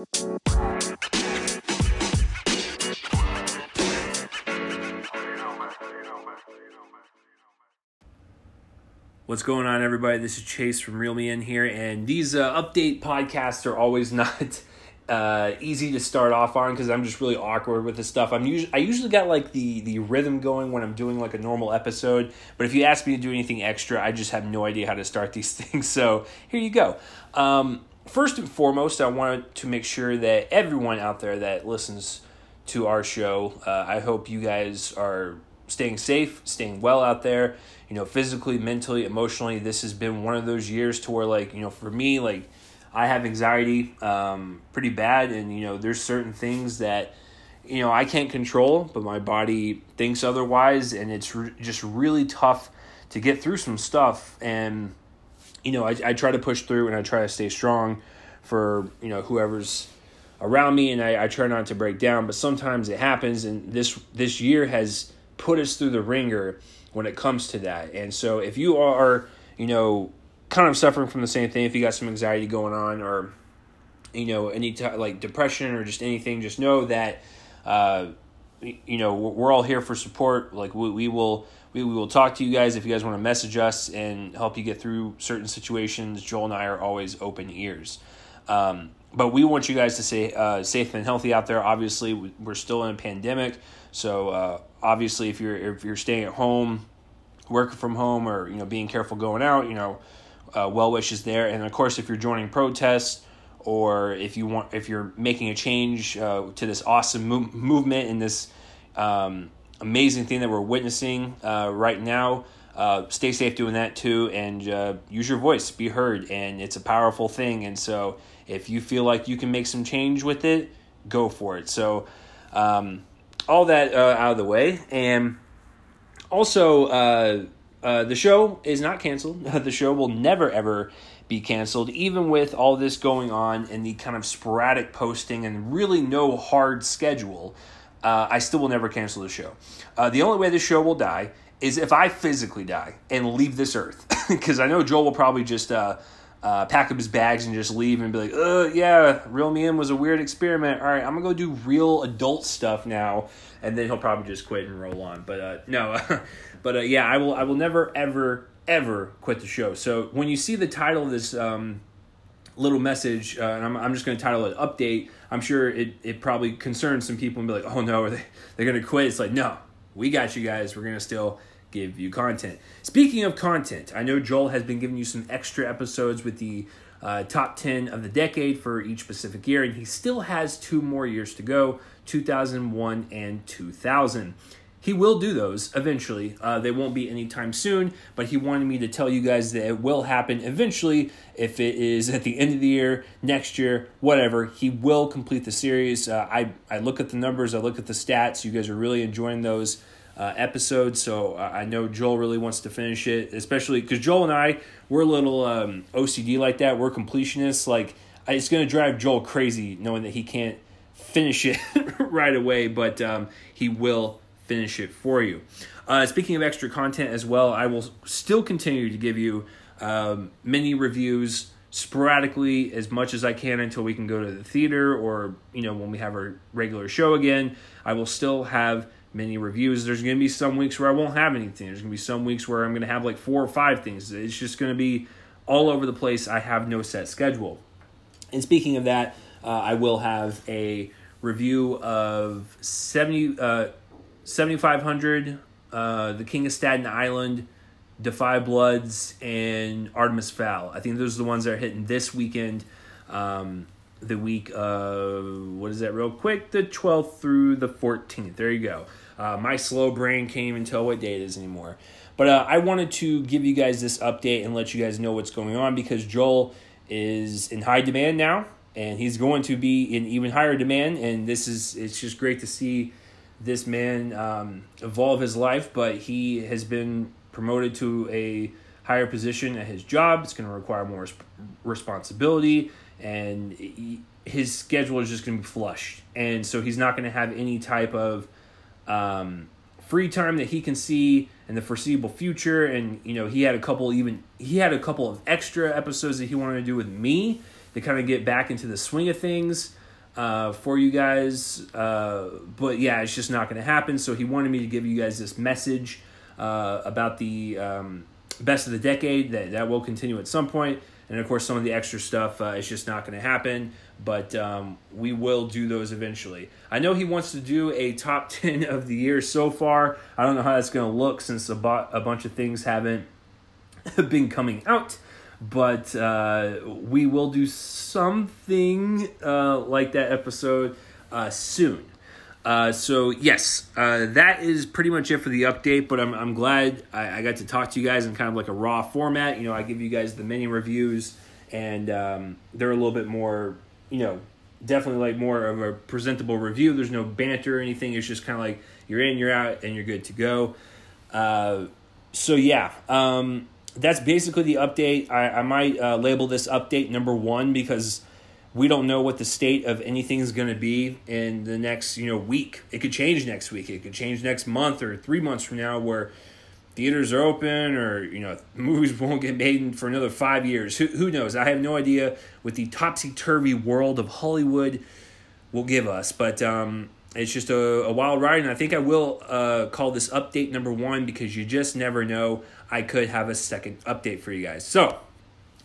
What's going on, everybody? This is Chase from Reel Me In here, and these uh, update podcasts are always not uh, easy to start off on because I'm just really awkward with this stuff. I'm usually I usually got like the the rhythm going when I'm doing like a normal episode, but if you ask me to do anything extra, I just have no idea how to start these things. So here you go. Um, first and foremost, I wanted to make sure that everyone out there that listens to our show, uh, I hope you guys are staying safe, staying well out there, you know, physically, mentally, emotionally. This has been one of those years to where, like, you know, for me, like, I have anxiety um, pretty bad, and, you know, there's certain things that, you know, I can't control, but my body thinks otherwise, and it's re- just really tough to get through some stuff. And, you know, I, I try to push through and I try to stay strong for, you know, whoever's around me and I, I try not to break down but sometimes it happens and this this year has put us through the ringer when it comes to that. And so if you are, you know, kind of suffering from the same thing, if you got some anxiety going on or you know any t- like depression or just anything, just know that uh, you know we're all here for support. Like we, we will we, we will talk to you guys if you guys want to message us and help you get through certain situations. Joel and I are always open ears. Um, but we want you guys to stay uh, safe and healthy out there. Obviously, we're still in a pandemic, so uh, obviously, if you're if you're staying at home, working from home, or you know being careful going out, you know, uh, well wishes there. And of course, if you're joining protests or if you want if you're making a change uh, to this awesome mo- movement and this um, amazing thing that we're witnessing uh, right now. Uh, stay safe doing that too, and uh, use your voice, be heard, and it's a powerful thing. And so, if you feel like you can make some change with it, go for it. So, um, all that uh, out of the way, and also uh, uh, the show is not canceled. the show will never ever be canceled, even with all this going on and the kind of sporadic posting and really no hard schedule. Uh, I still will never cancel the show. Uh, the only way the show will die is if I physically die and leave this earth, because I know Joel will probably just uh, uh, pack up his bags and just leave and be like, uh, yeah, Reel Me In was a weird experiment. All right, I'm gonna go do real adult stuff now, and then he'll probably just quit and roll on. But uh, no, but yeah, I will. I will never, ever, ever quit the show. So when you see the title of this um, little message, uh, and I'm, I'm just gonna title it "Update," I'm sure it it probably concerns some people and be like, oh no, are they they're gonna quit? It's like no, we got you guys. We're gonna still give you content. Speaking of content, I know Joel has been giving you some extra episodes with the uh, top 10 of the decade for each specific year, and he still has two more years to go 2001 and 2000. He will do those eventually. Uh, they won't be anytime soon, but he wanted me to tell you guys that it will happen eventually. If it is at the end of the year, next year, whatever, he will complete the series. Uh, I, I look at the numbers, I look at the stats. You guys are really enjoying those uh, episode. So uh, I know Joel really wants to finish it, especially because Joel and I we're a little um, OCD like that. We're completionists. Like it's going to drive Joel crazy knowing that he can't finish it right away, but um, he will finish it for you. Uh, speaking of extra content as well, I will still continue to give you um, mini reviews sporadically as much as I can until we can go to the theater or you know when we have our regular show again. I will still have many reviews. There's going to be some weeks where I won't have anything. There's going to be some weeks where I'm going to have like four or five things. It's just going to be all over the place. I have no set schedule. And speaking of that, uh, I will have a review of 70, uh, 7500, uh, The King of Staten Island, Da 5 Bloods, and Artemis Fowl. I think those are the ones that are hitting this weekend. Um, the week of what is that real quick the 12th through the 14th there you go uh, my slow brain can't even tell what day it is anymore but uh, i wanted to give you guys this update and let you guys know what's going on because joel is in high demand now and he's going to be in even higher demand and this is it's just great to see this man um, evolve his life but he has been promoted to a higher position at his job it's going to require more responsibility and he, his schedule is just going to be flushed, and so he's not going to have any type of um, free time that he can see in the foreseeable future. And you know, he had a couple even he had a couple of extra episodes that he wanted to do with me to kind of get back into the swing of things. Uh, for you guys. Uh, but yeah, it's just not going to happen. So he wanted me to give you guys this message uh, about the um, best of the decade that, that will continue at some point. And of course, some of the extra stuff uh, is just not going to happen, but um, we will do those eventually. I know he wants to do a top 10 of the year so far. I don't know how that's going to look since a, bo- a bunch of things haven't been coming out but uh, we will do something uh, like that episode uh, soon. Uh, so yes, uh, that is pretty much it for the update. But I'm I'm glad I, I, got to talk to you guys in kind of like a raw format. You know, I give you guys the mini reviews, and um, they're a little bit more, you know, definitely like more of a presentable review. There's no banter or anything. It's just kind of like you're in, you're out, and you're good to go. Uh, so yeah. Um, that's basically the update. I, I might uh, label this update number one because we don't know what the state of anything is going to be in the next you know week. It could change next week. It could change next month or three months from now, where theaters are open or you know movies won't get made for another five years. Who who knows? I have no idea what the topsy turvy world of Hollywood will give us, but um, it's just a, a wild ride, and I think I will uh, call this update number one because you just never know. I could have a second update for you guys. So,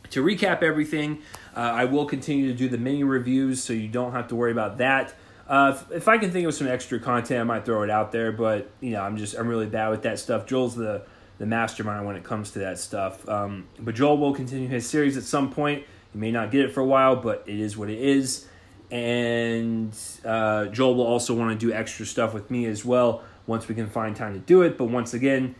to recap everything, uh, I will continue to do the mini reviews so you don't have to worry about that. Uh, if, if, I can think of some extra content, I might throw it out there, but you know, I'm just I'm really bad with that stuff. Joel's the the mastermind when it comes to that stuff. Um, but Joel will continue his series at some point. You may not get it for a while, but it is what it is. And uh, Joel will also want to do extra stuff with me as well once we can find time to do it. But once again,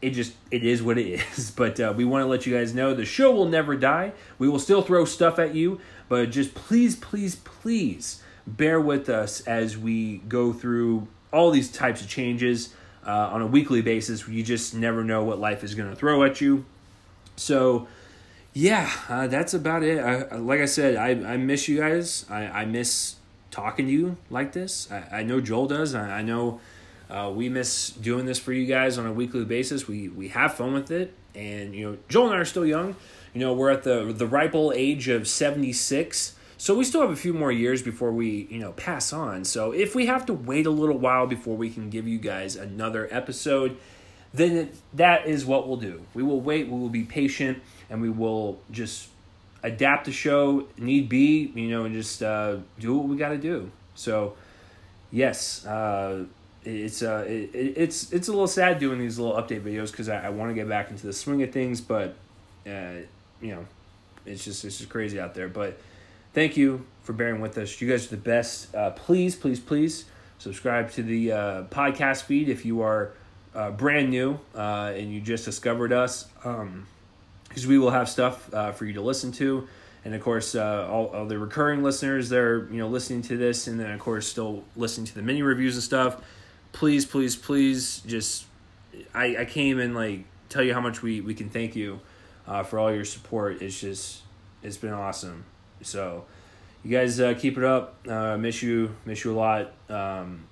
it just it is what it is. But uh, we want to let you guys know the show will never die. We will still throw stuff at you but just please please please bear with us as we go through all these types of changes uh, on a weekly basis. You just never know what life is going to throw at you. So yeah uh, that's about it I, like i said I, I miss you guys I, I miss talking to you like this i, I know joel does I, I know uh, we miss doing this for you guys on a weekly basis. We we have fun with it, and you know, Joel and I are still young. You know, we're at the the ripe old age of seventy six. So we still have a few more years before we, you know, pass on. So if we have to wait a little while before we can give you guys another episode, then that is what we'll do. We will wait, we will be patient, and we will just adapt the show need be, you know, and just uh, do what we got to do. So, yes, uh, it's uh it, it's it's a little sad doing these little update videos because I, I want to get back into the swing of things, but uh, you know, it's just it's just crazy out there. But thank you for bearing with us. You guys are the best. Uh, please, please, please subscribe to the uh, podcast feed if you are uh, brand new uh, and you just discovered us, because um, we will have stuff uh, for you to listen to. And of course, uh, all, all the recurring listeners, they're you know listening to this, and then of course still listening to the mini reviews and stuff please, please, please, just I I can't even like tell you how much we we can thank you uh, for all your support. It's just it's been awesome. So you guys uh, keep it up. Miss you, miss you a lot. Um,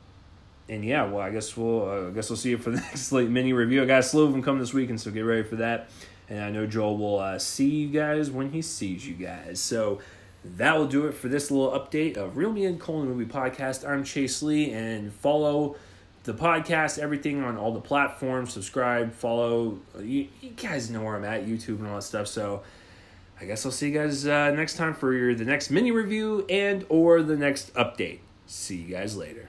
and yeah, well, I guess we'll uh, I guess we'll see you for the next late mini review. I got a slew of them coming this weekend, so get ready for that. And I know Joel will uh, see you guys when he sees you guys. So that will do it for this little update of Reel Me and Colin Movie Podcast. I'm Chase Lee, and follow the podcast, everything on all the platforms. Subscribe, follow. You, you guys know where I'm at, YouTube and all that stuff. So I guess I'll see you guys uh, next time for your, the next mini review and or the next update. See you guys later.